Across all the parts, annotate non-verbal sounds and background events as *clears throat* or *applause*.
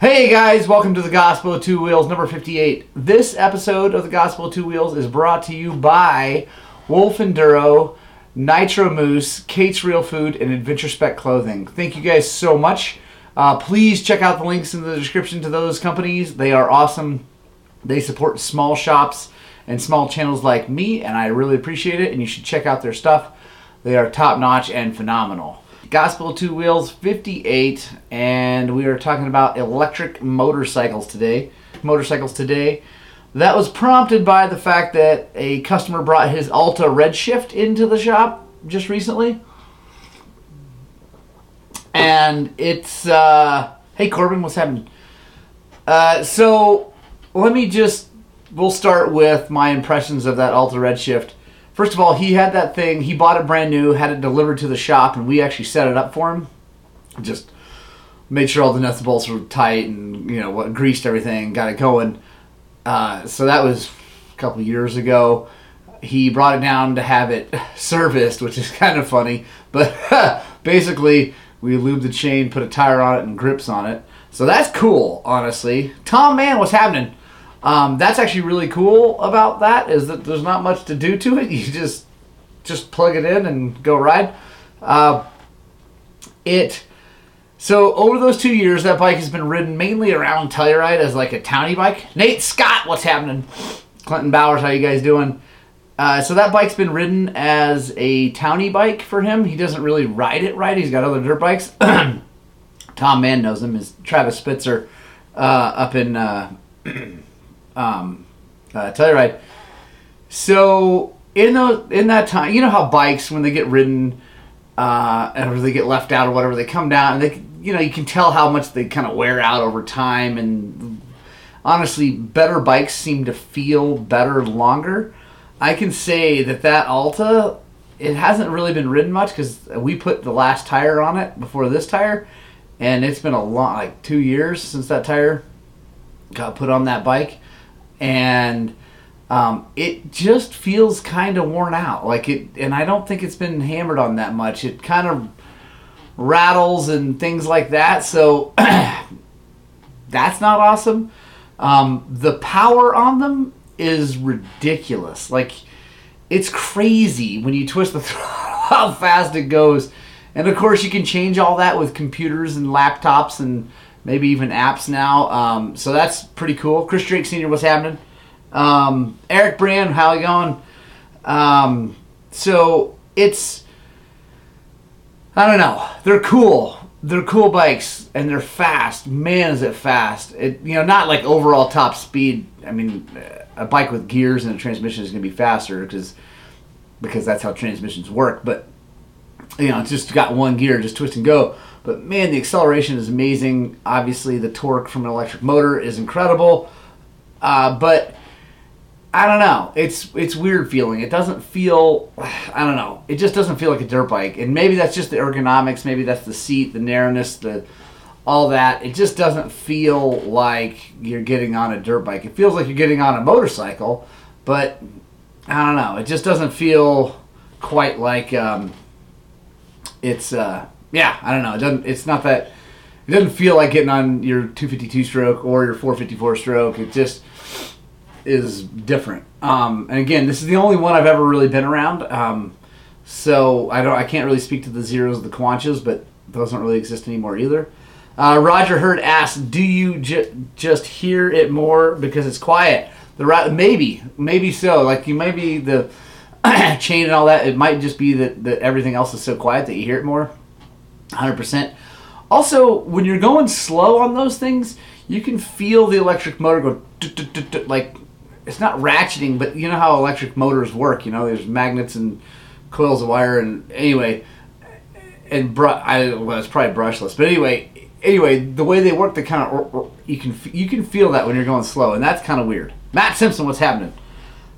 Hey guys, welcome to the Gospel of Two Wheels, number 58. This episode of the Gospel of Two Wheels is brought to you by Wolf Enduro, Nitro Moose, Kate's Real Food, and Adventure Spec Clothing. Thank you guys so much. Uh, please check out the links in the description to those companies. They are awesome. They support small shops and small channels like me, and I really appreciate it. And you should check out their stuff. They are top notch and phenomenal. Gospel Two Wheels 58, and we are talking about electric motorcycles today. Motorcycles today. That was prompted by the fact that a customer brought his Alta Redshift into the shop just recently. And it's, uh, hey Corbin, what's happening? Uh, so let me just, we'll start with my impressions of that Alta Redshift. First of all, he had that thing. He bought it brand new, had it delivered to the shop, and we actually set it up for him. Just made sure all the nuts and bolts were tight, and you know what, greased everything, got it going. Uh, so that was a couple years ago. He brought it down to have it *laughs* serviced, which is kind of funny. But *laughs* basically, we lubed the chain, put a tire on it, and grips on it. So that's cool, honestly. Tom, man, what's happening? Um, that's actually really cool about that is that there's not much to do to it. *laughs* You just just plug it in and go ride. Uh, it so over those two years, that bike has been ridden mainly around Telluride as like a townie bike. Nate Scott, what's happening? Clinton Bowers, how you guys doing? Uh, so that bike's been ridden as a townie bike for him. He doesn't really ride it right. He's got other dirt bikes. *clears throat* Tom Mann knows him. Is Travis Spitzer uh, up in uh, *clears throat* um, uh, Telluride. So in those in that time, you know how bikes when they get ridden uh, or they get left out or whatever, they come down and they you know you can tell how much they kind of wear out over time. And honestly, better bikes seem to feel better longer. I can say that that Alta, it hasn't really been ridden much because we put the last tire on it before this tire, and it's been a long like two years since that tire got put on that bike and um, it just feels kind of worn out. Like it, and I don't think it's been hammered on that much. It kind of rattles and things like that. So *clears throat* that's not awesome. Um, the power on them is ridiculous. Like it's crazy when you twist the *laughs* throttle how fast it goes. And of course, you can change all that with computers and laptops and maybe even apps now. Um, so that's pretty cool. Chris Drake Sr., what's happening? Um, Eric Brand, how you going? Um, so it's, I don't know. They're cool. They're cool bikes and they're fast. Man, is it fast! It you know not like overall top speed. I mean, a bike with gears and a transmission is going to be faster because because that's how transmissions work. But you know, it's just got one gear, just twist and go. But man, the acceleration is amazing. Obviously, the torque from an electric motor is incredible. Uh, but I don't know. It's it's weird feeling. It doesn't feel. I don't know. It just doesn't feel like a dirt bike. And maybe that's just the ergonomics. Maybe that's the seat, the narrowness, the all that. It just doesn't feel like you're getting on a dirt bike. It feels like you're getting on a motorcycle, but I don't know. It just doesn't feel quite like um, it's. Uh, yeah, I don't know. It doesn't. It's not that. It doesn't feel like getting on your 252 stroke or your 454 stroke. It just is different. Um, and again, this is the only one I've ever really been around. Um, so I don't. I can't really speak to the zeros, the Quantyas, but those don't really exist anymore either. Uh, Roger Hurd asks, "Do you ju- just hear it more because it's quiet?" The ra- maybe, maybe so. Like you maybe the *coughs* chain and all that. It might just be that, that everything else is so quiet that you hear it more. 100%. Also, when you're going slow on those things, you can feel the electric motor go like it's not ratcheting, but you know how electric motors work. You know, there's magnets and coils of wire, and anyway, and br- I well, it's probably brushless, but anyway, anyway, the way they work, they kind of you can you can feel that when you're going slow, and that's kind of weird. Matt Simpson, what's happening?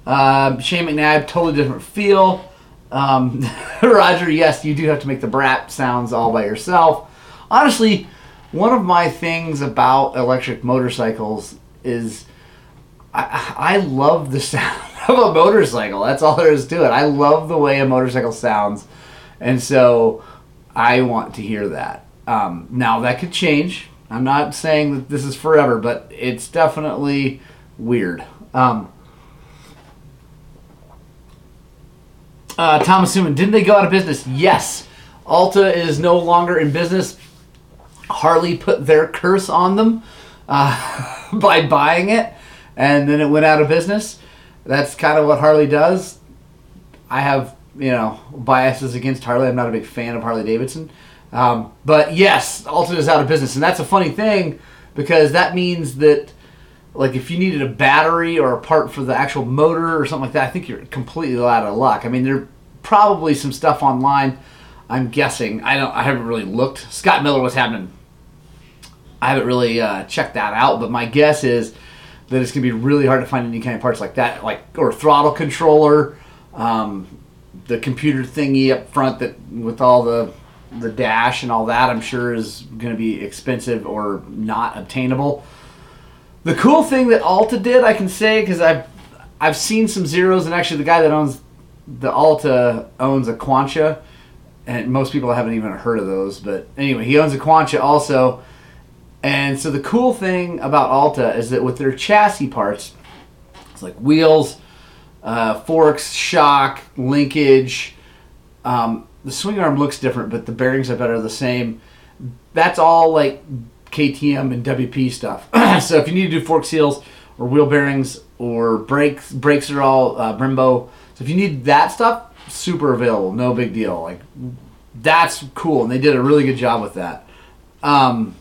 Uh, Shane McNabb, totally different feel. Um, *laughs* Roger, yes, you do have to make the brat sounds all by yourself. Honestly, one of my things about electric motorcycles is I, I love the *laughs* sound of a motorcycle. That's all there is to it. I love the way a motorcycle sounds, and so I want to hear that. Um, now that could change. I'm not saying that this is forever, but it's definitely weird. Um, uh, Thomas Suman, didn't they go out of business? Yes. Alta is no longer in business. Harley put their curse on them uh, *laughs* by buying it, and then it went out of business. That's kind of what Harley does. I have, you know, biases against Harley. I'm not a big fan of Harley Davidson. Um, but yes, Alta is out of business, and that's a funny thing because that means that, like, if you needed a battery or a part for the actual motor or something like that, I think you're completely out of luck. I mean, there probably some stuff online. I'm guessing. I don't. I haven't really looked. Scott Miller, what's happening? I haven't really uh, checked that out, but my guess is that it's gonna be really hard to find any kind of parts like that, like or throttle controller, um, the computer thingy up front that with all the the dash and all that. I'm sure is gonna be expensive or not obtainable. The cool thing that Alta did, I can say, because I've I've seen some zeros, and actually the guy that owns the Alta owns a Quantya, and most people haven't even heard of those. But anyway, he owns a Quantya also and so the cool thing about Alta is that with their chassis parts, it's like wheels, uh, forks, shock, linkage. Um, the swing arm looks different, but the bearings I bet are the same. That's all like KTM and WP stuff. *clears throat* so if you need to do fork seals or wheel bearings or brakes, brakes are all uh, Brembo. So if you need that stuff, super available, no big deal. Like that's cool, and they did a really good job with that. Um,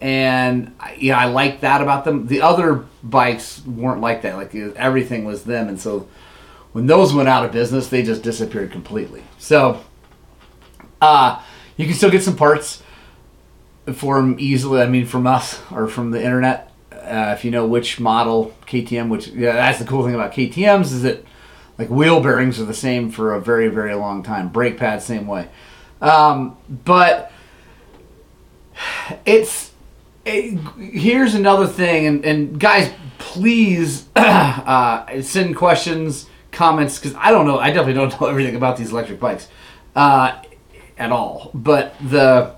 and yeah, I like that about them. The other bikes weren't like that. Like everything was them, and so when those went out of business, they just disappeared completely. So uh, you can still get some parts for them easily. I mean, from us or from the internet. Uh, if you know which model KTM, which yeah, that's the cool thing about KTM's is that like wheel bearings are the same for a very very long time. Brake pads same way, um, but it's here's another thing, and, and guys, please *clears throat* uh, send questions, comments, because I don't know. I definitely don't *laughs* know everything about these electric bikes uh, at all. But the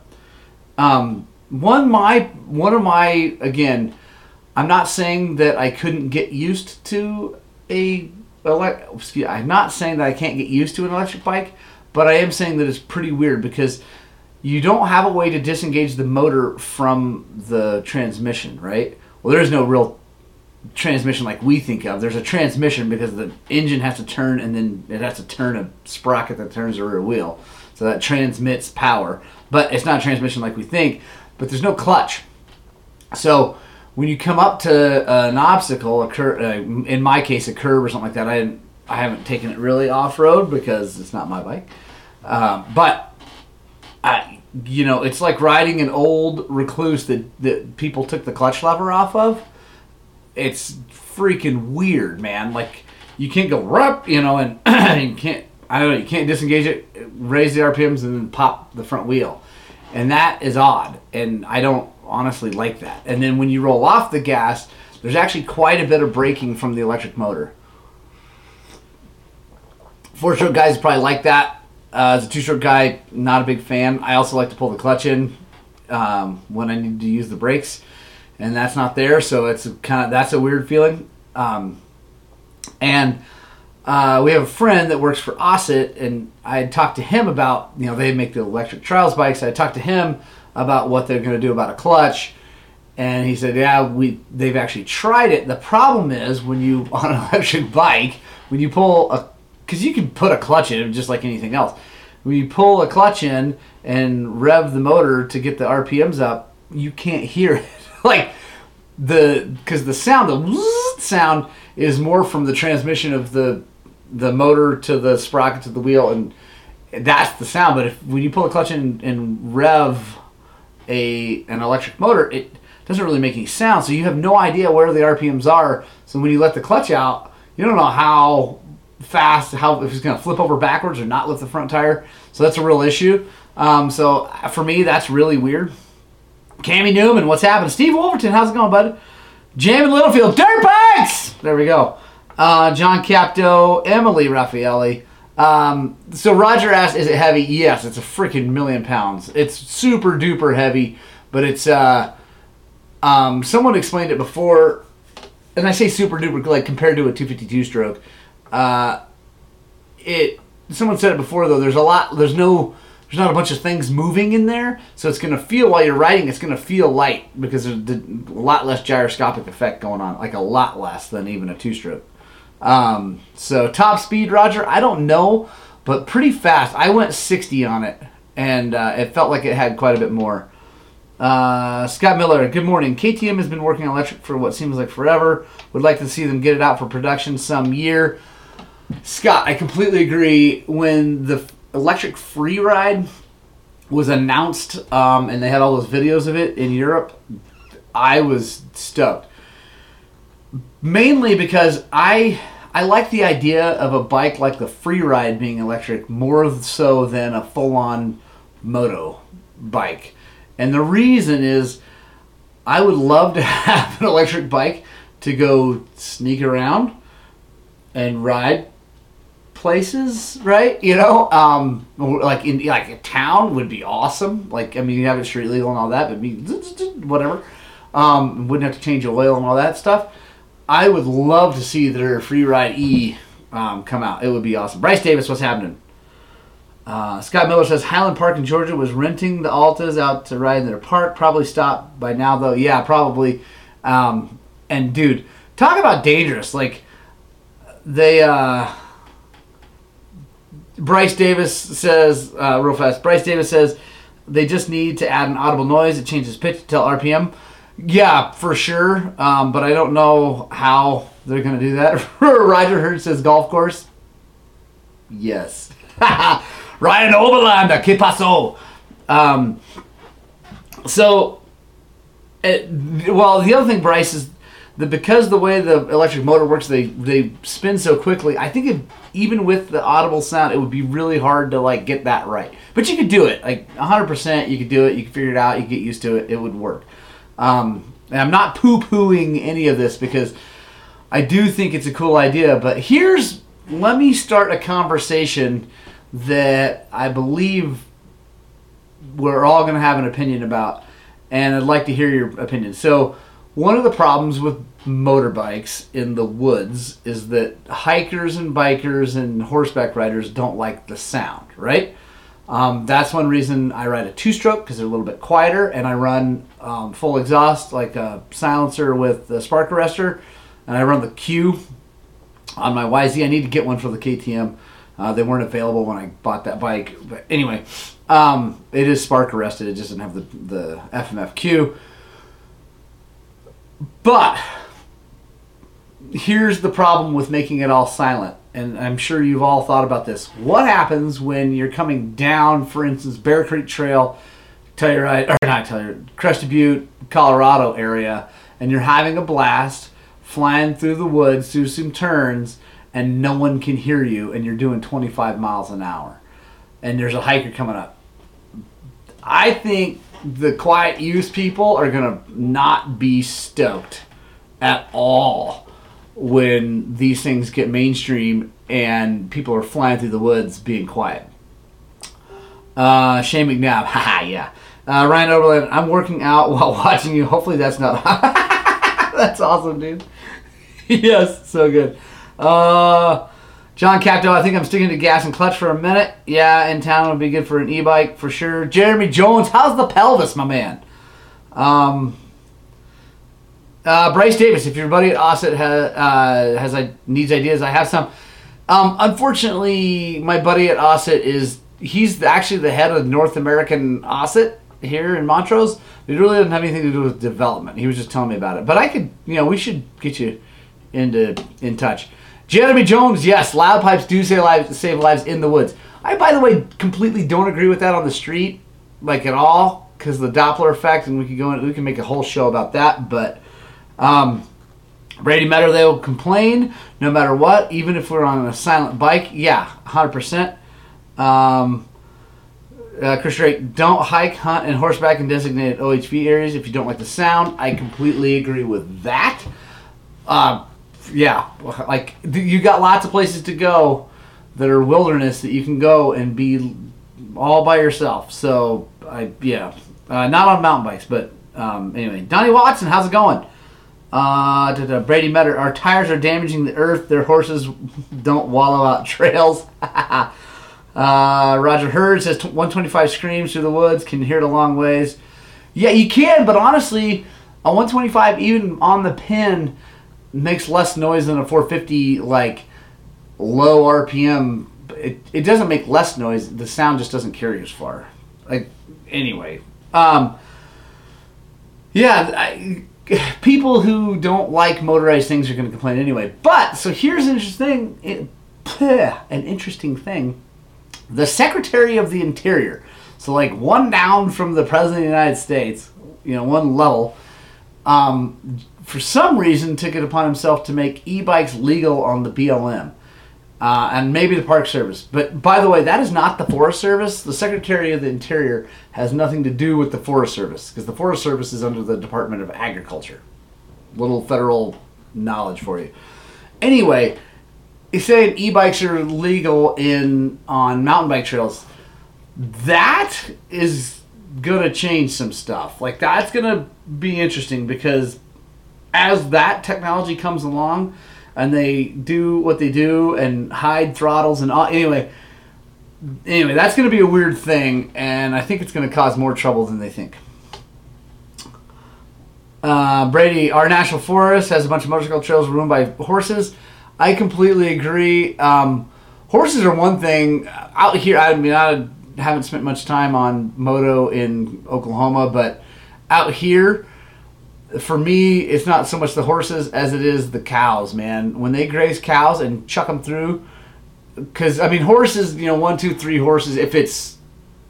um, one my one of my again, I'm not saying that I couldn't get used to a elect. Excuse, I'm not saying that I can't get used to an electric bike, but I am saying that it's pretty weird because you don't have a way to disengage the motor from the transmission, right? Well, there's no real transmission like we think of. There's a transmission because the engine has to turn and then it has to turn a sprocket that turns the rear wheel. So that transmits power. But it's not transmission like we think. But there's no clutch. So when you come up to an obstacle, a cur- uh, in my case, a curb or something like that, I, I haven't taken it really off road because it's not my bike. Um, but I, you know, it's like riding an old Rekluse that, that people took the clutch lever off of. It's freaking weird, man. Like you can't go rup, you know, and *clears throat* you can't. I don't know. You can't disengage it, raise the RPMs, and then pop the front wheel, and that is odd. And I don't honestly like that. And then when you roll off the gas, there's actually quite a bit of braking from the electric motor. Four stroke guys probably like that. Uh, as a two-stroke guy, not a big fan. I also like to pull the clutch in um, when I need to use the brakes, and that's not there. So it's kind of that's a weird feeling. Um, and uh, we have a friend that works for OSET, and I had talked to him about you know they make the electric trials bikes. I talked to him about what they're going to do about a clutch, and he said, yeah, we they've actually tried it. The problem is when you *laughs* on an electric bike when you pull a because you can put a clutch in just like anything else. When you pull a clutch in and rev the motor to get the RPMs up, you can't hear it. *laughs* like the because the sound, the *laughs* sound is more from the transmission of the the motor to the sprocket to the wheel, and that's the sound. But if when you pull a clutch in and rev a an electric motor, it doesn't really make any sound. So you have no idea where the RPMs are. So when you let the clutch out, you don't know how fast, how if he's going to flip over backwards or not lift the front tire. So that's a real issue. Um, so for me, that's really weird. Cammy Newman, what's happening? Steve Wolverton, how's it going, bud? Jamie Littlefield, dirt bikes. There we go. Uh, John Capto, Emily Raffaelli. Um, so Roger asked, "Is it heavy?" Yes, it's a freaking million pounds. It's super duper heavy, but it's uh, Um, someone explained it before, and I say super duper like compared to a 252 stroke. Uh, it someone said it before though. There's a lot. There's no. There's not a bunch of things moving in there, so it's going to feel while you're riding. It's going to feel light because there's a lot less gyroscopic effect going on, like a lot less than even a two-stroke. Um, so top speed, Roger. I don't know, but pretty fast. I went 60 on it, and uh, it felt like it had quite a bit more. Uh, Scott Miller, good morning. KTM has been working on electric for what seems like forever. Would like to see them get it out for production some year. Scott, I completely agree. When the electric free ride was announced um, and they had all those videos of it in Europe, I was stoked. Mainly because I I like the idea of a bike like the free ride being electric more so than a full on moto bike. And the reason is I would love to *laughs* have an electric bike to go sneak around and ride places, right? You know, um, like in like a town would be awesome. Like I mean, you have it street legal and all that, but be *laughs* whatever. Um, wouldn't have to change oil and all that stuff. I would love to see their free ride E um, come out. It would be awesome. Bryce Davis, what's happening? Uh, Scott Miller says Highland Park in Georgia was renting the Altas out to ride in their park. Probably stopped by now though. Yeah, probably. Um, and dude, talk about dangerous. Like they. Uh, Bryce Davis says uh, real fast. Bryce Davis says they just need to add an audible noise. It changes pitch to tell RPM. Yeah, for sure. Um, but I don't know how they're going to do that. *laughs* Roger Hurd says golf course. Yes. *laughs* Ryan Oberlander, que pasó? Um, so, it, well, the other thing, Bryce, is that because the way the electric motor works, they they spin so quickly. I think if, even with the audible sound, it would be really hard to like get that right. But you could do it, like 100. percent You could do it. You could figure it out. You get used to it. It would work. Um, and I'm not poo pooing any of this because I do think it's a cool idea. But here's let me start a conversation that I believe we're all going to have an opinion about, and I'd like to hear your opinion. So, one of the problems with motorbikes in the woods is that hikers and bikers and horseback riders don't like the sound, right? Um, that's one reason I ride a two stroke because they're a little bit quieter, and I run um, full exhaust like a silencer with the spark arrestor, and I run the Q on my YZ. I need to get one for the KTM uh, they weren't available when I bought that bike. But anyway, um, it is spark arrested. It doesn't have the, the FMFQ. But here's the problem with making it all silent. And I'm sure you've all thought about this. What happens when you're coming down, for instance, Bear Creek Trail, Telluride, or not Telluride, Crested Butte, Colorado area, and you're having a blast, flying through the woods, through some turns, and no one can hear you and you're doing 25 miles an hour and there's a hiker coming up. I think the quiet use people are going to not be stoked at all when these things get mainstream and people are flying through the woods being quiet. Uh, Shane McNabb, *laughs* haha, yeah. Uh, Ryan Oberlin, I'm working out *laughs* while watching you. Hopefully that's not. *laughs* that's awesome, dude. yes, so good. Uh, John Capto, I think I'm sticking to gas and clutch for a minute. Yeah, in town would be good for an e-bike for sure. Jeremy Jones, how's the pelvis, my man? Um, uh, Bryce Davis, if your buddy at OSET has, uh, has uh, needs ideas, I have some. Um, unfortunately, my buddy at OSET is he's actually the head of North American OSET here in Montrose. It really doesn't have anything to do with development. He was just telling me about it. But I could, you know, we should get you into in touch. Jeremy Jones, yes, loud pipes do save lives, save lives in the woods. I, by the way, completely don't agree with that on the street, like at all, because the Doppler effect, and we can go in, we can make a whole show about that. But um, Brady they will complain no matter what, even if we're on a silent bike. Yeah, hundred percent. Um, uh, Chris Drake, don't hike, hunt, and horseback in designated OHV areas if you don't like the sound. I completely agree with that. Uh, yeah, like you got lots of places to go that are wilderness that you can go and be all by yourself. So I yeah, uh, not on mountain bikes, but um, anyway, Donnie Watson, how's it going? Uh, Brady Metter, our tires are damaging the earth. Their horses don't wallow out trails. *laughs* uh, Roger Hurd says 125 screams through the woods. Can hear it a long ways. Yeah, you can, but honestly, a 125 even on the pin makes less noise than a 450 like low RPM. It, it doesn't make less noise. The sound just doesn't carry as far. Like anyway, um, yeah, I, people who don't like motorized things are going to complain anyway. But so here's an interesting, it, an interesting thing. The Secretary of the Interior, so like one down from the President of the United States, you know, one level, um, for some reason took it upon himself to make e-bikes legal on the BLM. Uh, and maybe the Park Service. But by the way, that is not the Forest Service. The Secretary of the Interior has nothing to do with the Forest Service because the Forest Service is under the Department of Agriculture. Little federal knowledge for you. Anyway, he's saying e-bikes are legal in on mountain bike trails. That is gonna change some stuff. Like that's gonna be interesting because as that technology comes along and they do what they do and hide throttles and all anyway. Anyway that's going to be a weird thing and i think it's going to cause more trouble than they think. Uh, brady our national forest has a bunch of motorcycle trails ruined by horses. I completely agree. Um, horses are one thing. Out here i mean i haven't spent much time on moto in oklahoma but out here for me, it's not so much the horses as it is the cows, man. When they graze cows and chuck them through, because I mean, horses, you know, one, two, three horses. If it's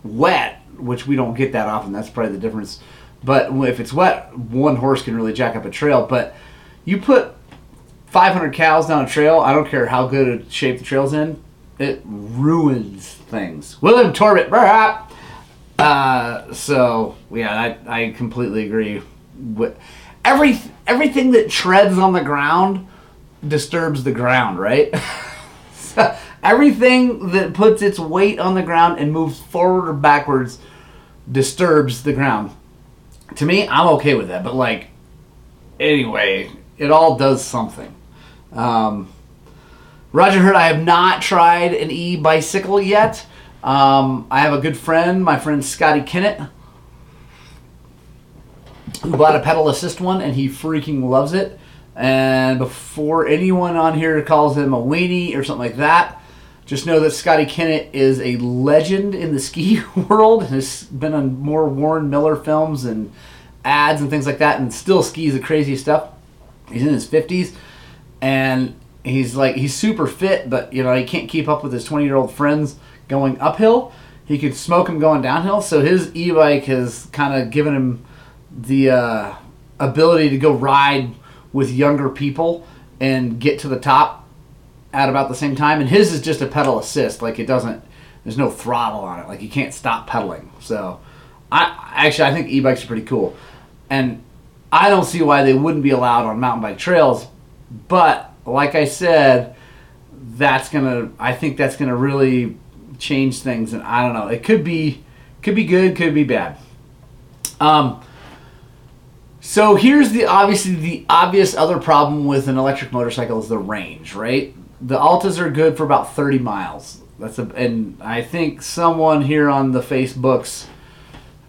wet, which we don't get that often, that's probably the difference. But if it's wet, one horse can really jack up a trail. But you put 500 cows down a trail, I don't care how good a shape the trail's in, it ruins things. William Torbett, uh, so yeah, I, I completely agree every everything that treads on the ground disturbs the ground, right? *laughs* so everything that puts its weight on the ground and moves forward or backwards disturbs the ground. To me, I'm okay with that, but like anyway, it all does something. Um, Roger Hurd, I have not tried an e bicycle yet. Um, I have a good friend, my friend Scotty Kennett, bought a pedal assist one and he freaking loves it. And before anyone on here calls him a weenie or something like that, just know that Scotty Kennett is a legend in the *laughs* ski world. and Has been on more Warren Miller films and ads and things like that, and still skis the craziest stuff. He's in his fifties, and he's like he's super fit, but you know he can't keep up with his twenty year old friends going uphill. He could smoke him going downhill, so his e bike has kind of given him the uh, ability to go ride with younger people and get to the top at about the same time. And his is just a pedal assist, like it doesn't. There's no throttle on it, like you can't stop pedaling. So, I actually I think e-bikes are pretty cool, and I don't see why they wouldn't be allowed on mountain bike trails. But like I said, that's gonna. I think that's gonna really change things, and I don't know. It could be, could be good, could be bad. Um, so here's the obviously the obvious other problem with an electric motorcycle is the range, right? The Altas are good for about 30 miles. That's a, and I think someone here on the Facebooks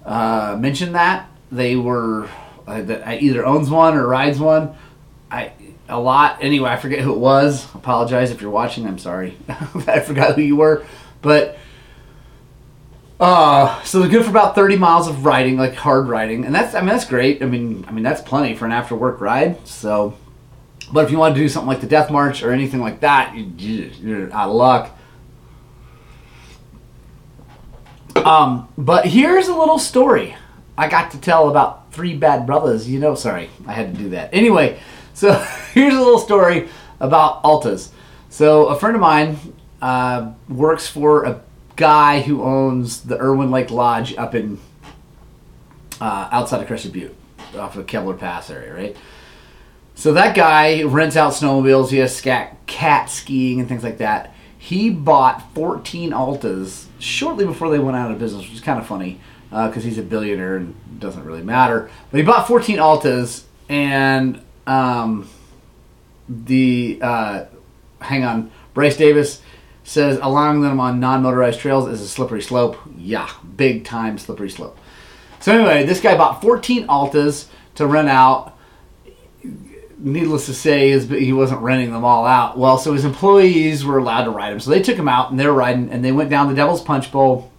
uh, mentioned that they were uh, that either owns one or rides one. I a lot anyway. I forget who it was. Apologize if you're watching. I'm sorry. *laughs* I forgot who you were, but uh, so they're good for about 30 miles of riding, like hard riding, and that's I mean that's great. I mean I mean that's plenty for an after work ride. So, but if you want to do something like the Death March or anything like that, you, are out of luck. Um, but here's a little story I got to tell about three bad brothers. You know, sorry, I had to do that. Anyway, *laughs* so here's a little story about Altas. So a friend of mine uh, works for a guy who owns the Irwin Lake Lodge up in uh, outside of Crested Butte, off of Kebler Pass area, right? So that guy rents out snowmobiles. He has scat, cat skiing and things like that. He bought 14 Altas shortly before they went out of business, which is kind of funny. because he's a billionaire and doesn't really matter. But he bought 14 Altas and um, the uh, hang on, Bryce Davis says allowing them on non-motorized trails is a slippery slope. Yeah, big time slippery slope. So anyway, this guy bought 14 Altas to rent out. Needless to say, is he wasn't renting them all out. Well, so his employees were allowed to ride them. So they took him out and they were riding, and they went down the Devil's Punch Bowl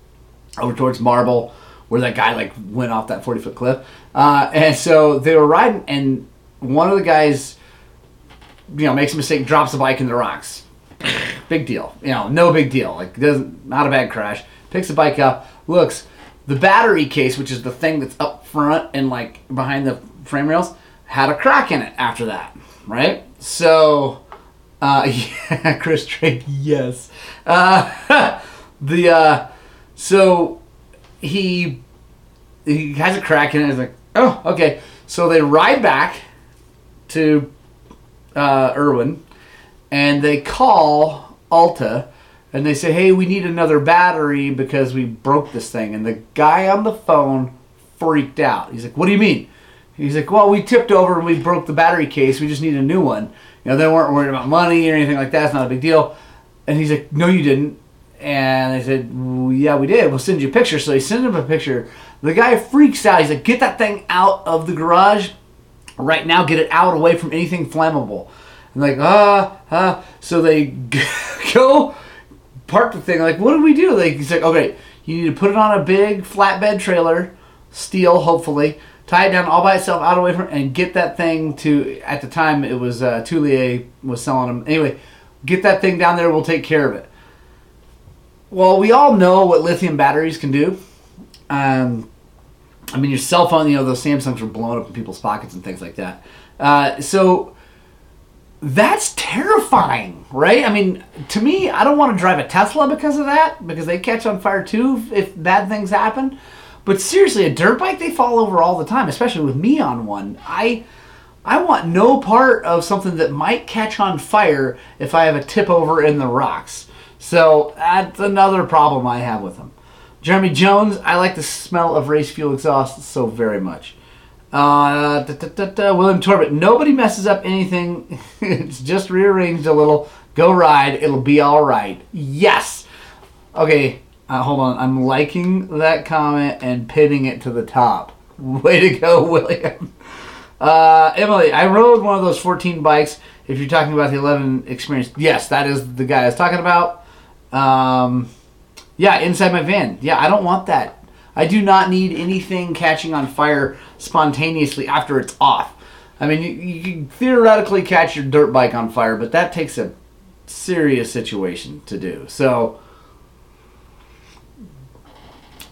over towards Marble, where that guy like went off that 40 foot cliff. Uh, and so they were riding, and one of the guys, you know, makes a mistake, drops the bike in the rocks. *laughs* big deal. You know, no big deal. Like doesn't not a bad crash. Picks the bike up, looks. The battery case, which is the thing that's up front and like behind the frame rails, had a crack in it after that, right? So, uh, *laughs* yeah, Chris Drake, yes. Uh, *laughs* the uh, so he he has a crack in it. He's like, oh, okay. So they ride back to uh, Irwin, and they call Alta, and they say, hey, we need another battery because we broke this thing. And the guy on the phone freaked out. He's like, what do you mean? He's like, well, we tipped over and we broke the battery case. We just need a new one. You know, they weren't worried about money or anything like that. It's not a big deal. And he's like, no, you didn't. And I said, well, yeah, we did. We'll send you a picture. So he sent him a picture. The guy freaks out. He's like, get that thing out of the garage right now. Get it out away from anything flammable. Like, ah, ah. So they *laughs* go park the thing. Like, what do we do? Like, he's like, okay, you need to put it on a big flatbed trailer, steel, hopefully, tie it down all by itself, out away from, and get that thing to. At the time, it was uh, Toulier was selling them. Anyway, get that thing down there. We'll take care of it. Well, we all know what lithium batteries can do. Um, I mean, your cell phone, you know, those Samsungs were blown up in people's pockets and things like that. Uh, so that's terrifying, right? I mean, to me, I don't want to drive a Tesla because of that, because they catch on fire too if bad things happen. But seriously, a dirt bike, they fall over all the time, especially with me on one. I. I want no part of something that might catch on fire if I have a tip over in the rocks. So that's another problem I have with them. Jeremy Jones, I like the smell of race fuel exhaust so very much. Uh, da, da, da, William Torbett, nobody messes up anything. *laughs* it's just rearranged a little. Go ride, it'll be all right. Yes. Okay, uh, hold on. I'm liking that comment and pinning it to the top. *laughs* Way to go, *laughs* William. Uh, Emily, I rode one of those 14 bikes. If you're talking about the 11 experience, yes, that is the guy I was talking about. Um, yeah, inside my van. Yeah, I don't want that. I do not need anything catching on fire spontaneously after it's off. I mean, you, you can theoretically catch your dirt bike on fire, but that takes a serious situation to do. So,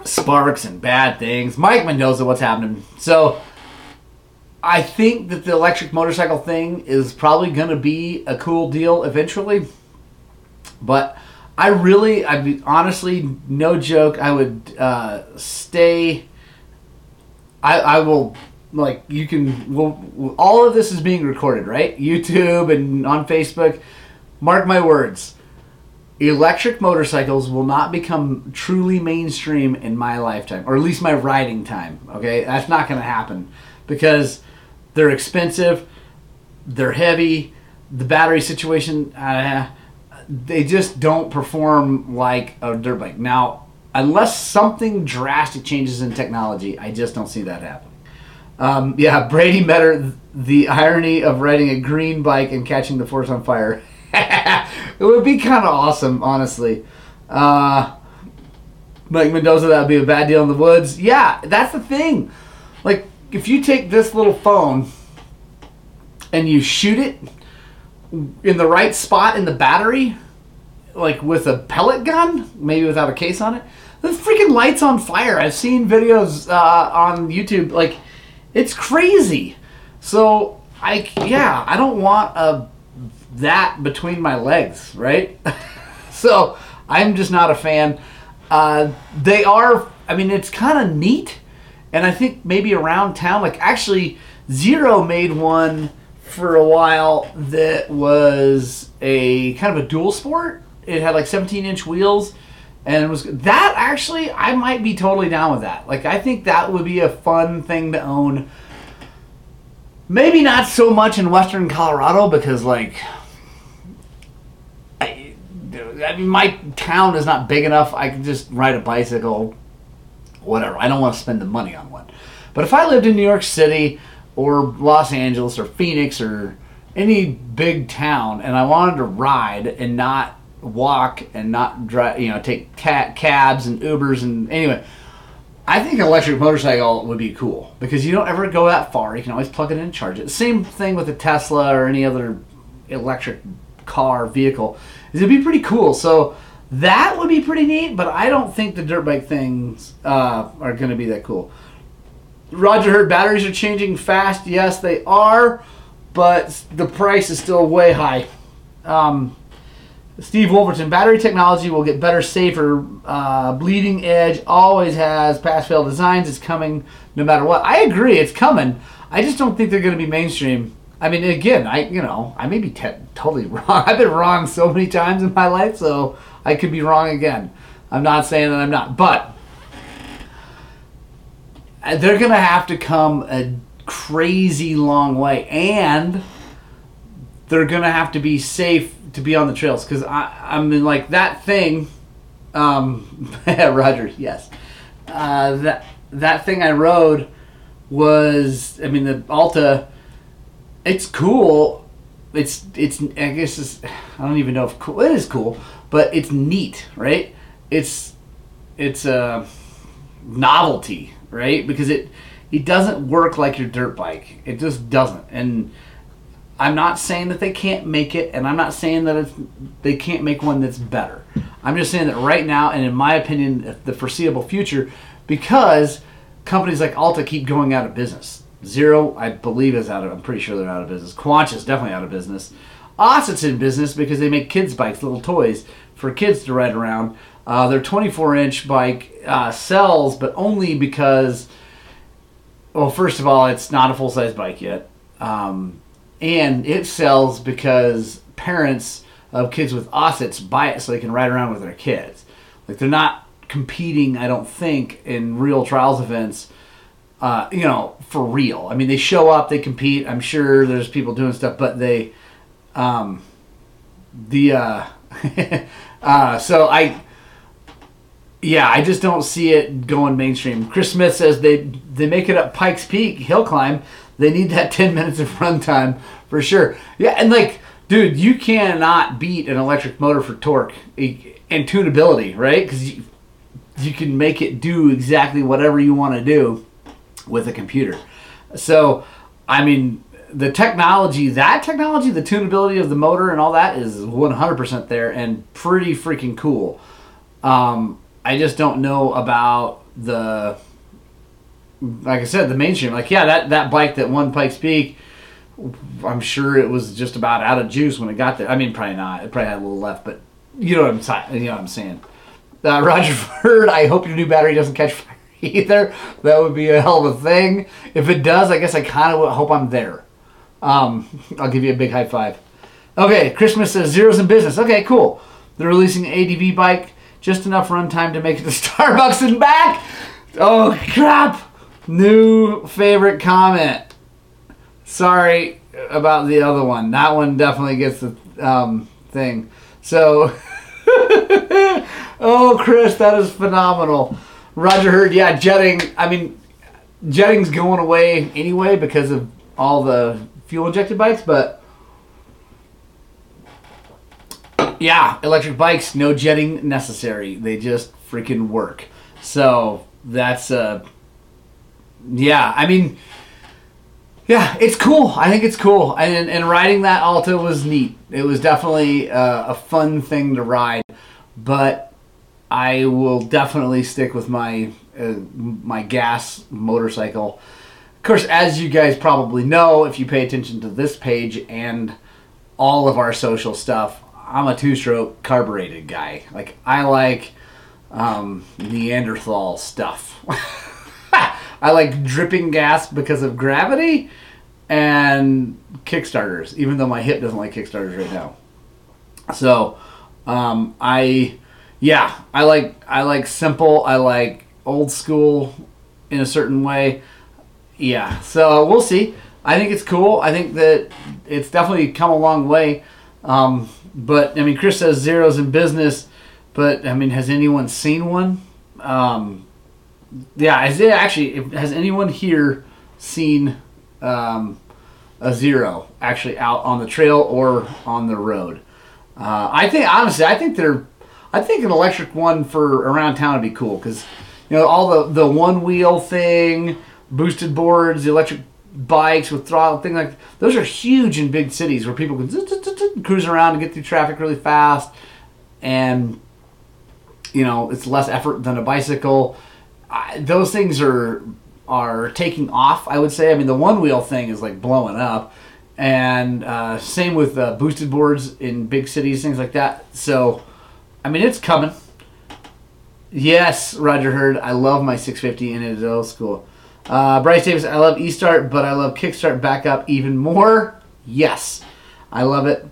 sparks and bad things. Mike Mendoza, what's happening? So, I think that the electric motorcycle thing is probably going to be a cool deal eventually. But I really, I mean, honestly, no joke, I would uh, stay. I, I will like you can. All of this is being recorded, right? YouTube and on Facebook. Mark my words. Electric motorcycles will not become truly mainstream in my lifetime, or at least my riding time. Okay, that's not going to happen because they're expensive, they're heavy, the battery situation. Uh, they just don't perform like a dirt bike. Now, unless something drastic changes in technology, I just don't see that happening. Um, yeah, *laughs* Brady Metter, the irony of riding a green bike and catching the force on fire. *laughs* it would be kind of awesome, honestly. Uh, Mike Mendoza, that would be a bad deal in the woods. Yeah, that's the thing. Like, if you take this little phone and you shoot it in the right spot in the battery, like with a pellet gun, maybe without a case on it, the freaking light's on fire. I've seen videos uh, on YouTube. Like, it's crazy. So, I yeah, I don't want a that between my legs, right? *laughs* so I'm just not a fan. Uh, they are. I mean, it's kind of neat, and I think maybe around town, like actually, Zero made one for a while that was a kind of a dual sport. It had like 17 inch wheels, and it was that actually I might be totally down with that. Like I think that would be a fun thing to own. Maybe not so much in western Colorado because like I, I mean my town is not big enough. I can just ride a bicycle, whatever. I don't want to spend the money on one. But if I lived in New York City or Los Angeles or Phoenix or any big town and I wanted to ride and not walk and not drive, you know, take ta- cabs and Ubers and anyway. I think an electric motorcycle would be cool because you don't ever go that far. You can always plug it in and charge it. Same thing with a Tesla or any other electric car vehicle. It'd be pretty cool. So that would be pretty neat. But I don't think the dirt bike things uh, are going to be that cool. Roger Hurd batteries are changing fast. Yes, they are, but the price is still way high. Um, Steve Wolverton, battery technology will get better, safer. Uh, bleeding edge always has pass fail designs. It's coming no matter what. I agree, it's coming. I just don't think they're going to be mainstream. I mean, again, I you know I may be totally *laughs* wrong. I've been wrong so many times in my life, so I could be wrong again. I'm not saying that I'm not, but they're going to have to come a crazy long way, and they're going to have to be safe to be on the trails because I I mean like that thing, um, *laughs* Roger, yes, uh, that that thing I rode was I mean the Alta, it's cool. It's it's I guess it's, *sighs* I don't even know if cool it is cool, but it's neat, right? It's it's a novelty, right? Because it it doesn't work like your dirt bike. It just doesn't, and I'm not saying that they can't make it, and I'm not saying that they can't make one that's better. I'm just saying that right now, and in my opinion, the foreseeable future, because companies like Alta keep going out of business. Zero, I believe, is out of. I'm pretty sure they're out of business. Quanch is definitely out of business. OSET's in business because they make kids' bikes, little toys for kids to ride around. Uh, their 24 inch bike uh, sells, but only because, well, first of all, it's not a full size bike yet. Um, and it sells because parents of kids with OSETs buy it so they can ride around with their kids. Like they're not competing, I don't think, in real trials events. Uh, you know, for real. I mean, they show up, they compete. I'm sure there's people doing stuff, but they, um, the, uh, *laughs* uh, so I, yeah, I just don't see it going mainstream. Chris Smith says they they make it up Pikes Peak hill climb. They need that *laughs* 10 minutes of runtime for sure. Yeah, and like, dude, you cannot beat an electric motor for torque and tunability, right? Because you, you can make it do exactly whatever you want to do with a computer. So, I mean, the technology, that technology, the tunability of the motor and all that is 100% there and pretty freaking cool. Um, I just don't know about the like I said, the mainstream. Like, yeah, that, that bike that won Pikes Peak, I'm sure it was just about out of juice when it got there. I mean, probably not. It probably had a little left, but you know what I'm saying. you know what I'm saying. Uh, *laughs* Roger Ford, I hope your new battery doesn't catch fire *laughs* either. That would be a hell of a thing. If it does, I guess I kind of hope I'm there. Um, *laughs* I'll give you a big high five. Okay, Chris Smith says zeros in business. Okay, cool. They're releasing an ADV bike, just enough runtime to make it to *laughs* Starbucks and back. Oh crap! New favorite comment. Sorry about the other one. That one definitely gets the um, thing. So, *laughs* oh, Chris, that is phenomenal. Roger Hurd, yeah, jetting. I mean, jetting's going away anyway because of all the fuel injected bikes, but yeah, electric bikes, no jetting necessary. They just freaking work. So that's uh, yeah, I mean, yeah, it's cool. I think it's cool, and and riding that Alta was neat. It was definitely uh, a fun thing to ride, but I will definitely stick with my uh, my gas motorcycle. Of course, as you guys probably know, if you pay attention to this page and all of our social stuff, I'm a two-stroke carbureted guy. Like I like um, Neanderthal stuff. *laughs* I like dripping gas because of gravity and Kickstarters, even though my hip doesn't like Kickstarters right now. So, um, I, Yeah, I like I like simple. I like old school in a certain way. Yeah, so we'll see. I think it's cool. I think that it's definitely come a long way. Um, but I mean, Chris says zeros in business, but I mean, has anyone seen one? Um, yeah, is it actually? Has anyone here seen um, a zero actually out on the trail or on the road? Uh, I think honestly, I think they're. I think an electric one for around town would be cool because you know all the the one wheel thing, boosted boards, the electric bikes with throttle, things like those are huge in big cities where people can cruise around and get through traffic really fast, and you know it's less effort than a bicycle. I, those things are are taking off. I would say. I mean, the one wheel thing is like blowing up, and uh, same with uh, boosted boards in big cities, things like that. So, I mean, it's coming. Yes, Roger Hurd. I love my 650 and it is old school. Uh, Bryce Davis, I love eStart, but I love Kickstart Backup even more. Yes, I love it.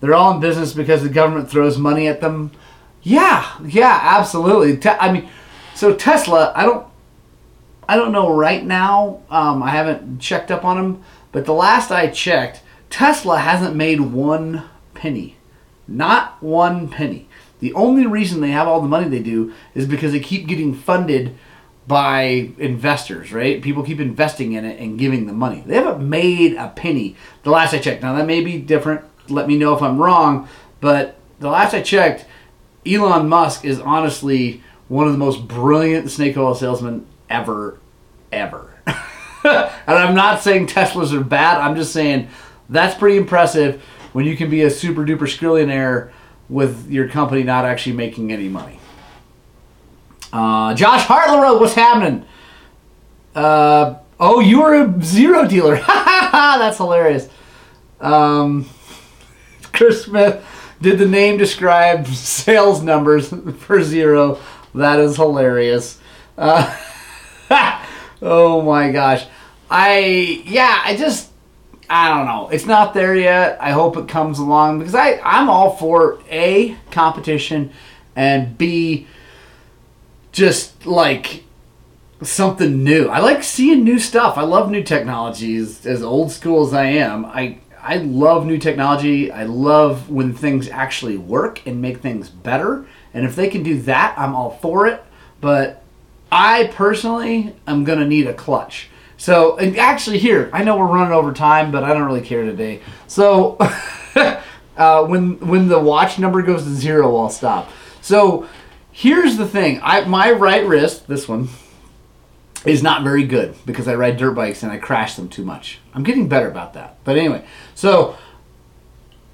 They're all in business because the government throws money at them. Yeah, yeah, absolutely. Te- I mean, so Tesla, I don't, I don't know right now. Um, I haven't checked up on them, but the last I checked, Tesla hasn't made one penny, not one penny. The only reason they have all the money they do is because they keep getting funded by investors, right? People keep investing in it and giving them money. They haven't made a penny the last I checked. Now, that may be different. Let me know if I'm wrong. But the last I checked, Elon Musk is honestly one of the most brilliant snake oil salesmen ever, ever. *laughs* and I'm not saying Teslas are bad. I'm just saying that's pretty impressive when you can be a super duper skillionaire with your company not actually making any money. Uh, Josh Hartler, what's happening? Uh, oh, you were a zero dealer. *laughs* That's hilarious. Um, Chris Smith did the name describe sales numbers *laughs* for zero. That is hilarious. Uh, *laughs* oh my gosh. I, yeah, I just, I don't know. It's not there yet. I hope it comes along because I, I'm all for A, competition, and B, just like something new. I like seeing new stuff. I love new technologies. As old school as I am, I I love new technology. I love when things actually work and make things better. And if they can do that, I'm all for it. But I personally am gonna need a clutch. So, and actually, here I know we're running over time, but I don't really care today. So, *laughs* uh, when when the watch number goes to zero, I'll stop. So Here's the thing. I my right wrist, this one, is not very good because I ride dirt bikes and I crash them too much. I'm getting better about that. But anyway, so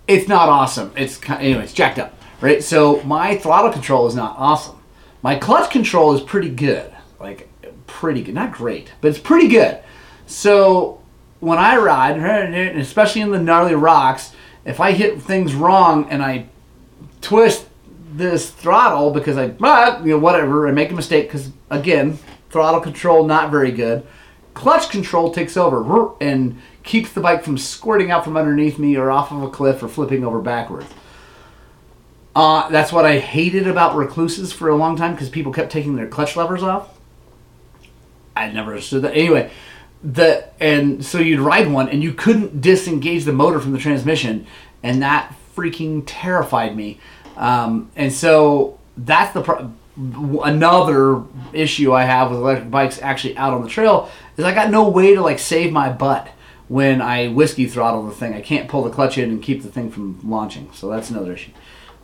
it's not awesome. It's anyway, it's jacked up, right? So my throttle control is not awesome. My clutch control is pretty good. Like pretty good. Not great, but it's pretty good. So when I ride, especially in the gnarly rocks, if I hit things wrong and I twist this throttle because I, but, you know, whatever, I make a mistake because, again, throttle control not very good. Clutch control takes over and keeps the bike from squirting out from underneath me or off of a cliff or flipping over backwards. Uh, that's what I hated about Rekluses for a long time because people kept taking their clutch levers off. I never understood that. Anyway, the and so you'd ride one and you couldn't disengage the motor from the transmission, and that freaking terrified me um, and so that's the pro- another issue I have with electric bikes actually out on the trail is I got no way to like save my butt when I whiskey throttle the thing. I can't pull the clutch in and keep the thing from launching. So that's another issue.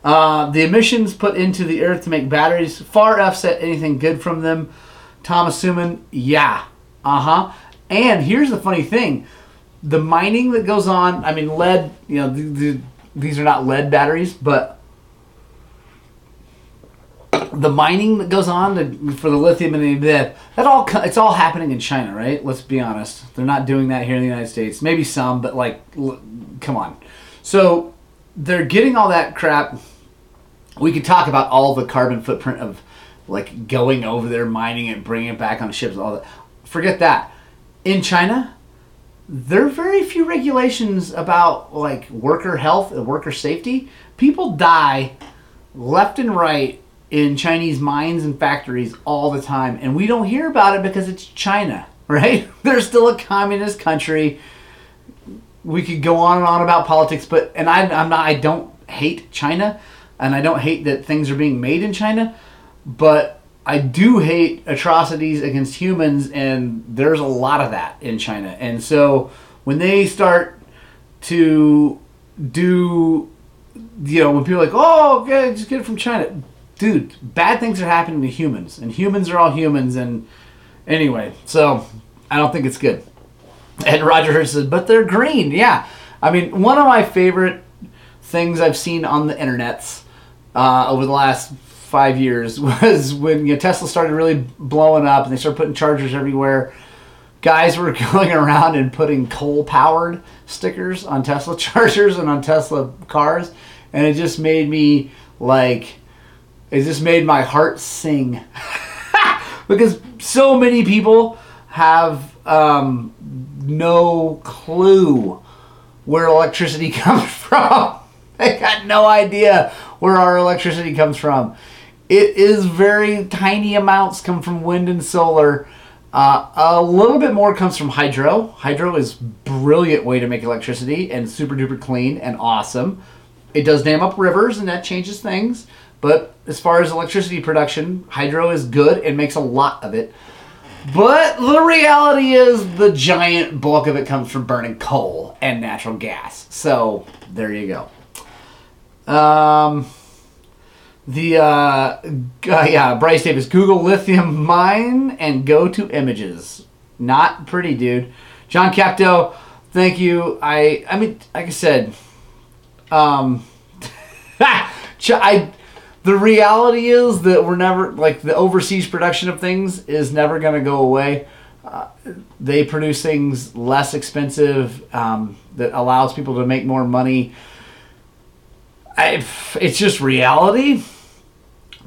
Uh, the emissions put into the earth to make batteries far offset anything good from them. Thomas Suman, yeah, uh huh. And here's the funny thing: the mining that goes on. I mean, lead. You know, the, the, these are not lead batteries, but the mining that goes on to, for the lithium and that that all it's all happening in China, right? Let's be honest. They're not doing that here in the United States. Maybe some, but like, l- come on. So they're getting all that crap. We could talk about all the carbon footprint of like going over there, mining it, bringing it back on ships, all that. Forget that. In China, there are very few regulations about like worker health and worker safety. People die left and right in Chinese mines and factories all the time, and we don't hear about it because it's China, *laughs* right? They're still a communist country. We could go on and on about politics, but and I, I'm not. I don't hate China, and I don't hate that things are being made in China, but I do hate atrocities against humans, and there's a lot of that in China. And so when they start to do, you know, when people are like, oh, okay, just get it from China, dude, bad things are happening to humans, and humans are all humans. And anyway, so I don't think it's good. And Roger Hurst says, but they're green. Yeah. I mean, one of my favorite things I've seen on the internets uh, over the last five years *laughs* was when you know, Tesla started really blowing up and they started putting chargers everywhere. Guys were *laughs* going around and putting coal powered stickers on Tesla *laughs* chargers and on Tesla cars. And it just made me like, it just made my heart sing. *laughs* because so many people have um, no clue where electricity *laughs* comes from. they got no idea where our electricity comes from. It is very tiny amounts come from wind and solar. Uh, a little bit more comes from hydro. Hydro is brilliant way to make electricity and super duper clean and awesome. It does dam up rivers and that changes things. But as far as electricity production, hydro is good and makes a lot of it. But the reality is the giant bulk of it comes from burning coal and natural gas. So there you go. Um, the uh, uh, yeah, Bryce Davis, Google lithium mine and go to images. Not pretty, dude. John Capto, thank you. I I mean, like I said, um, *laughs* I the reality is that we're never like the overseas production of things is never going to go away. Uh, they produce things less expensive um, that allows people to make more money. I, it's just reality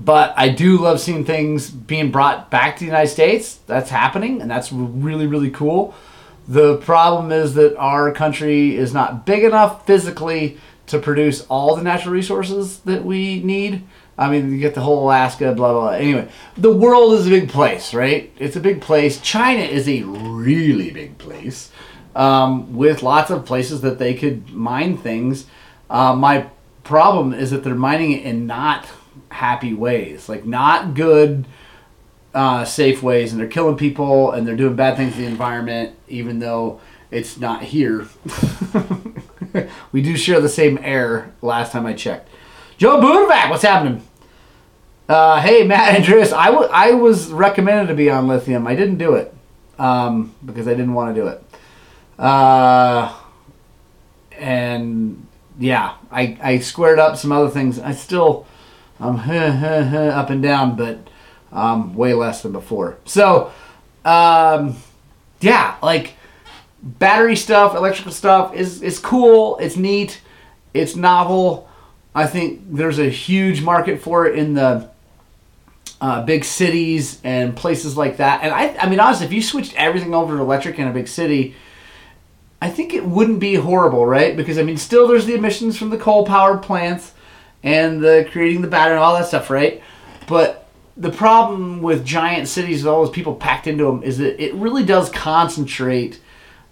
but I do love seeing things being brought back to the United States. That's happening, and that's really, really cool. The problem is that our country is not big enough physically to produce all the natural resources that we need. I mean, you get the whole Alaska, blah, blah, blah. Anyway, the world is a big place, right? It's a big place. China is a really big place um, with lots of places that they could mine things. Uh, my problem is that they're mining it in not happy ways, like not good, uh, safe ways, and they're killing people and they're doing bad things to the environment, even though it's not here. *laughs* we do share the same air. Last time I checked, Joe Budovac, what's happening? Uh, hey Matt and *laughs* Andreas, I, w- I was recommended to be on lithium. I didn't do it um, because I didn't want to do it. Uh, and yeah, I, I squared up some other things. I still I'm *laughs* up and down, but um, way less than before. So, um, yeah, like battery stuff, electrical stuff is is cool. It's neat. It's novel. I think there's a huge market for it in the uh, big cities and places like that. And I, I mean, honestly, if you switched everything over to electric in a big city, I think it wouldn't be horrible, right? Because I mean, still there's the emissions from the coal powered plants and the creating the batter and all that stuff, right? But the problem with giant cities with all those people packed into them is that it really does concentrate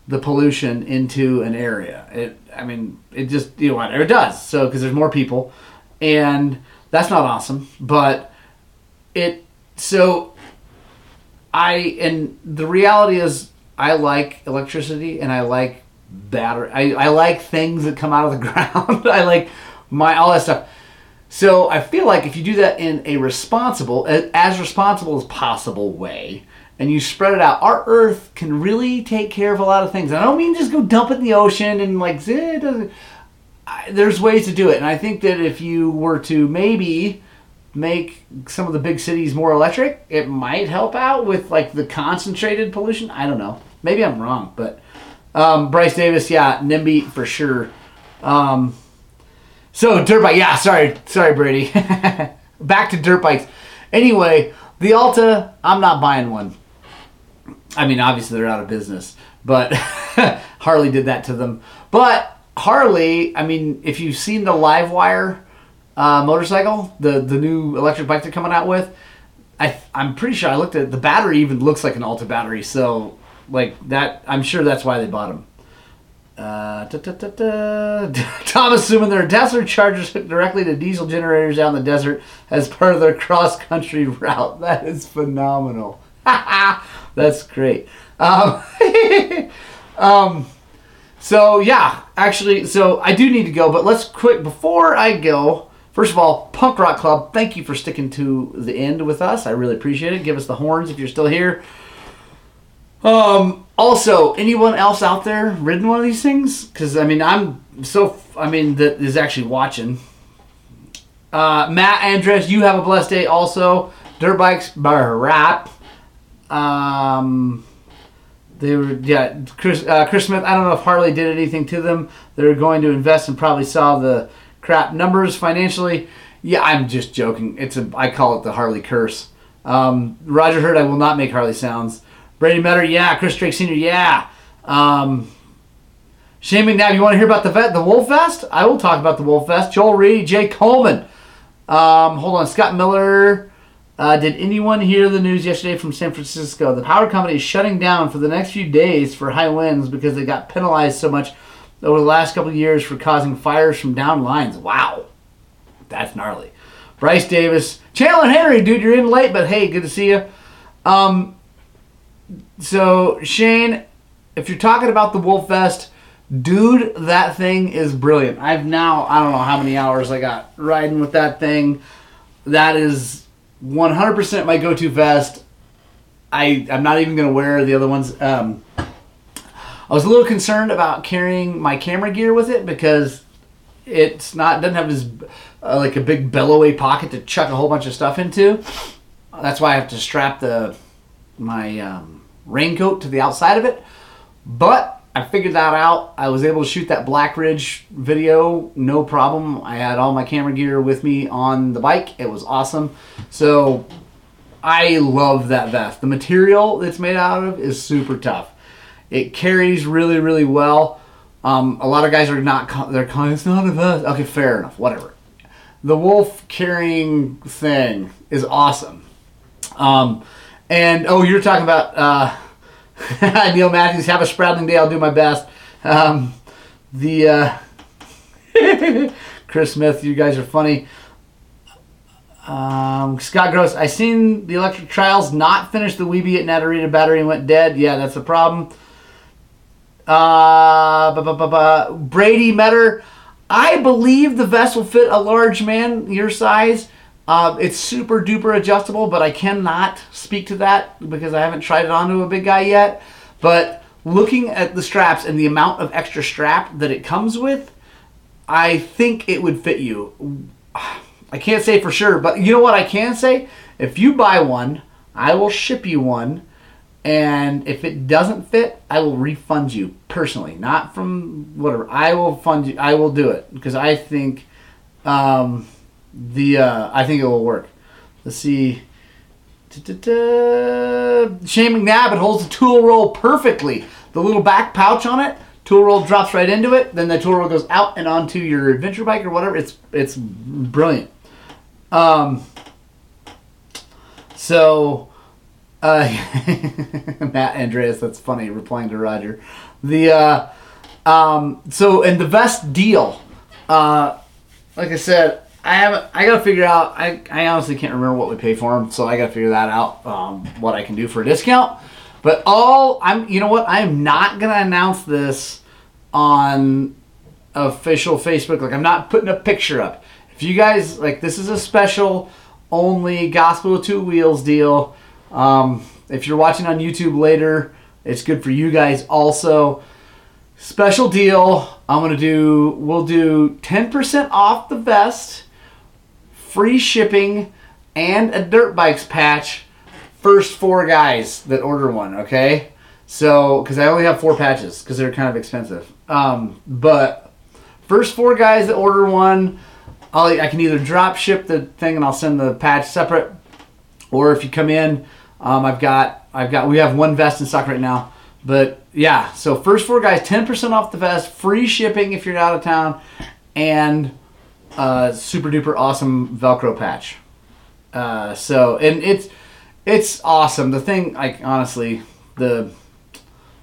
the pollution into an area. It, I mean, it just you know what it does. So because there's more people, and that's not awesome. But it so I and the reality is I like electricity and I like battery. I, I like things that come out of the *laughs* ground. I like my all that stuff. So I feel like if you do that in a responsible, as responsible as possible way, and you spread it out, our Earth can really take care of a lot of things. I don't mean just go dump it in the ocean and like it doesn't. There's ways to do it, and I think that if you were to maybe make some of the big cities more electric, it might help out with like the concentrated pollution. I don't know. Maybe I'm wrong, but um, Bryce Davis, yeah, NIMBY for sure. Um, so dirt bike, yeah. Sorry, sorry, Brady. *laughs* Back to dirt bikes. Anyway, the Alta, I'm not buying one. I mean, obviously they're out of business, but *laughs* Harley did that to them. But Harley, I mean, if you've seen the Livewire uh, motorcycle, the the new electric bike they're coming out with. I I'm pretty sure I looked at the battery even looks like an Alta battery, so like that. I'm sure that's why they bought them. Uh, da, da, da. *laughs* Thomas Suman their Tesla chargers hooked directly to diesel generators in the desert as part of their cross country *laughs* route. That is phenomenal. *laughs* That's great. Um, um, so yeah, actually, so I do need to go, but let's quick before I go. First of all, Punk Rock Club, thank you for sticking to the end with us. I really appreciate it. Give us the horns if you're still here. Um, also, anyone else out there ridden one of these things? Because I mean, I'm so I mean that is actually watching. Uh, Matt Andreas, you have a blessed day. Also, dirt bikes, rap. Um, they were yeah. Chris uh, Chris Smith. I don't know if Harley did anything to them. They're going to invest and probably saw the crap numbers financially. Yeah, I'm just joking. It's a I call it the Harley curse. Um, Roger Hurd, I will not make Harley sounds. Brady Metter, yeah. Chris Drake Sr., yeah. Um, Shane McNabb, you want to hear about the vet, the Wolf Fest? I will talk about the Wolf Fest. Joel Reed, Jay Coleman. Um, hold on, Scott Miller. Uh, did anyone hear the news yesterday from San Francisco? The power company is shutting down for the next few days for high winds because they got penalized so much over the last couple of years for causing fires from down lines. Wow, that's gnarly. Bryce Davis, Chandler Henry, dude, you're in late, but hey, good to see you. Um, so Shane, if you're talking about the Wolf Fest, dude, that thing is brilliant. I've now I don't know how many hours I got riding with that thing. That is 100% my go-to vest. I I'm not even gonna wear the other ones. Um, I was a little concerned about carrying my camera gear with it because it's not doesn't have this uh, like a big belloway pocket to chuck a whole bunch of stuff into. That's why I have to strap the my um, raincoat to the outside of it. But I figured that out. I was able to shoot that Black Ridge video, no problem. I had all my camera gear with me on the bike. It was awesome. So I love that vest. The material it's made out of is super tough. It carries really, really well. Um, a lot of guys are not. They're calling it's not a vest. Okay, fair enough. Whatever. The wolf carrying thing is awesome. Um, and oh, you're talking about uh, *laughs* Neil Matthews. Have a sprouting day. I'll do my best. Um, the uh, *laughs* Chris Smith. You guys are funny. Um, Scott Gross. I seen the electric trials not finish the Weeby at Naturita battery and went dead. Yeah, that's the problem. Uh, Brady Metter. I believe the vest will fit a large man your size. Uh, it's super duper adjustable, but I cannot speak to that because I haven't tried it onto a big guy yet. But looking at the straps and the amount of extra strap that it comes with, I think it would fit you. I can't say for sure, but you know what I can say? If you buy one, I will ship you one. And if it doesn't fit, I will refund you personally, not from whatever. I will fund you. I will do it because I think um, the uh, I think it will work. Let's see. Da-da-da. Shane McNabb, it holds the tool roll perfectly. The little back pouch on it, tool roll drops right into it. Then the tool roll goes out and onto your adventure bike or whatever. It's it's brilliant. Um, so, uh, *laughs* Matt Andreas, that's funny, replying to Roger. The uh, um, so and the vest deal. Uh, like I said, I haven't. I gotta figure out. I, I honestly can't remember what we pay for them, so I gotta figure that out. Um, what I can do for a discount. But all I'm. You know what? I am not gonna announce this on official Facebook. Like I'm not putting a picture up. If you guys like, this is a special only Gospel of Two Wheels deal. Um, if you're watching on YouTube later, it's good for you guys also. Special deal. I'm gonna do. We'll do 10% off the vest free shipping, and a dirt bikes patch. First four guys that order one, okay? So, because I only have four patches because they're kind of expensive. Um, but first four guys that order one, I'll, I can either drop ship the thing and I'll send the patch separate, or if you come in, um, I've got I've got we have one vest in stock right now. But yeah, so first four guys, ten percent off the vest, free shipping if you're out of town, and uh, super duper awesome Velcro patch. Uh, so and it's it's awesome. The thing, like honestly, the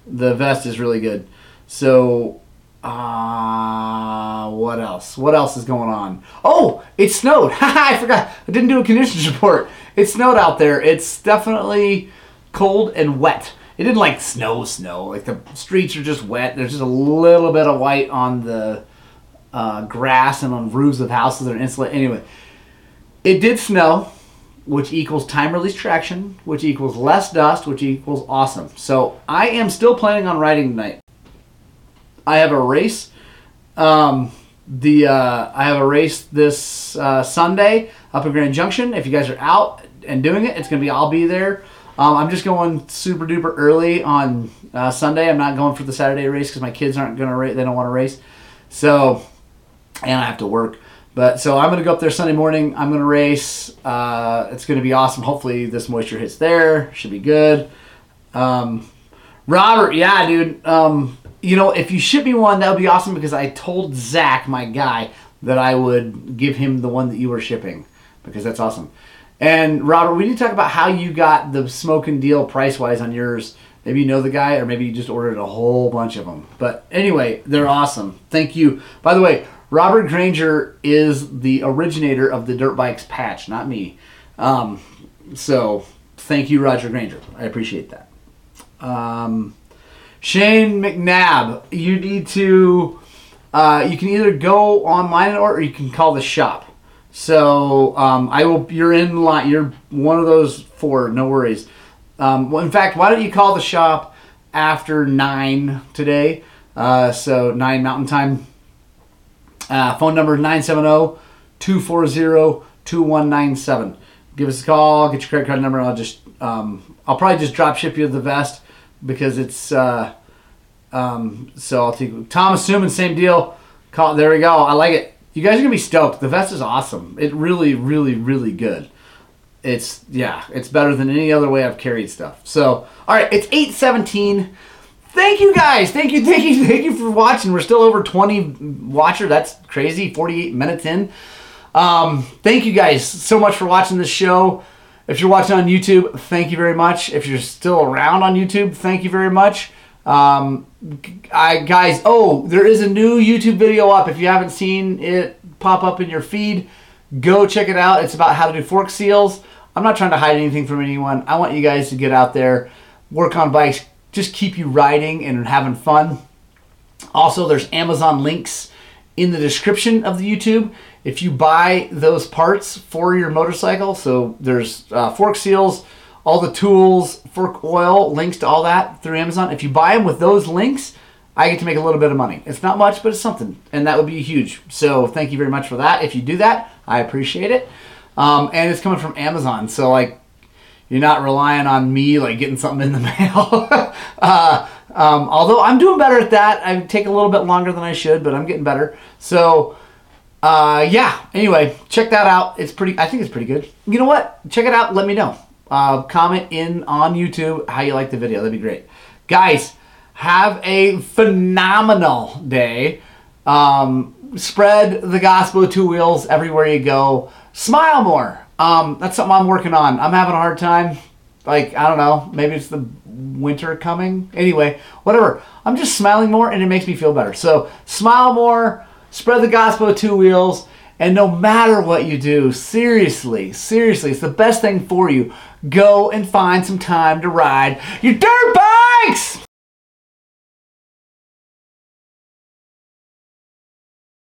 the vest is really good. So uh, what else? What else is going on? Oh, it snowed. *laughs* I forgot. I didn't do a conditions *laughs* report. It snowed out there. It's definitely cold and wet. It didn't like snow, snow. Like the streets are just wet. There's just a little bit of white on the uh, grass and on roofs of houses that are insulated. Anyway, it did snow, which equals time release traction, which equals less dust, which equals awesome. So I am still planning on riding tonight. I have a race. Um, the uh, I have a race this uh, Sunday up in Grand Junction. If you guys are out and doing it, it's gonna be I'll be there. Um, I'm just going super duper early on uh, Sunday. I'm not going for the Saturday race because my kids aren't gonna race. They don't want to race. So, and I have to work. But so I'm gonna go up there Sunday morning. I'm gonna race. Uh, it's gonna be awesome. Hopefully this moisture hits there. Should be good. Um, Robert, yeah, dude. Um, you know, if you ship me one, that would be awesome because I told Zach, my guy, that I would give him the one that you were shipping because that's awesome. And Robert, we need to talk about how you got the smoking deal price wise on yours. Maybe you know the guy, or maybe you just ordered a whole bunch of them. But anyway, they're awesome. Thank you. By the way, Robert Granger is the originator of the dirt bikes patch, not me. Um, so thank you, Roger Granger. I appreciate that. Um, Shane McNabb, you need to. Uh, you can either go online or you can call the shop. So um, I will. You're in line. You're one of those four. No worries. Um, well, in fact, why don't you call the shop after nine today? Uh, so nine Mountain Time. Uh, phone number 970-240-2197. Give us a call. Get your credit card number. I'll just. Um, I'll probably just drop ship you the vest because it's. Uh, um, so I'll take Thomas Suman, same deal. Call, there we go. I like it. You guys are gonna be stoked. The vest is awesome. It really, really, really good. It's yeah, it's better than any other way I've carried stuff. So all right, it's eight seventeen. Thank you guys. Thank you, thank you, thank you for watching. We're still over twenty watcher. That's crazy. Forty eight minutes in. Um, thank you guys so much for watching this show. If you're watching on YouTube, thank you very much. If you're still around on YouTube, thank you very much. Um, I guys, oh, there is a new YouTube video up. If you haven't seen it pop up in your feed, go check it out. It's about how to do fork seals. I'm not trying to hide anything from anyone. I want you guys to get out there, work on bikes, just keep you riding and having fun. Also, there's Amazon links in the description of the YouTube. If you buy those parts for your motorcycle, so there's uh, fork seals all the tools, fork oil, links to all that through Amazon. If you buy them with those links, I get to make a little bit of money. It's not much, but it's something, and that would be huge. So thank you very much for that. If you do that, I appreciate it. Um, and it's coming from Amazon, so like you're not relying on me like getting something in the *laughs* mail. uh, um, although I'm doing better at that, I take a little bit longer than I should, but I'm getting better. So uh, yeah. Anyway, check that out. It's pretty. I think it's pretty good. You know what? Check it out. Let me know uh, comment in on YouTube how you like the video. That'd be great. Guys, have a phenomenal day. Um, spread the gospel of two wheels everywhere you go. Smile more. Um, that's something I'm working on. I'm having a hard time. Like, I don't know, maybe it's the winter coming. Anyway, whatever. I'm just smiling more and it makes me feel better. So, smile more, spread the gospel of two wheels, and no matter what you do, seriously, seriously, it's the best thing for you go and find some time to ride your dirt bikes!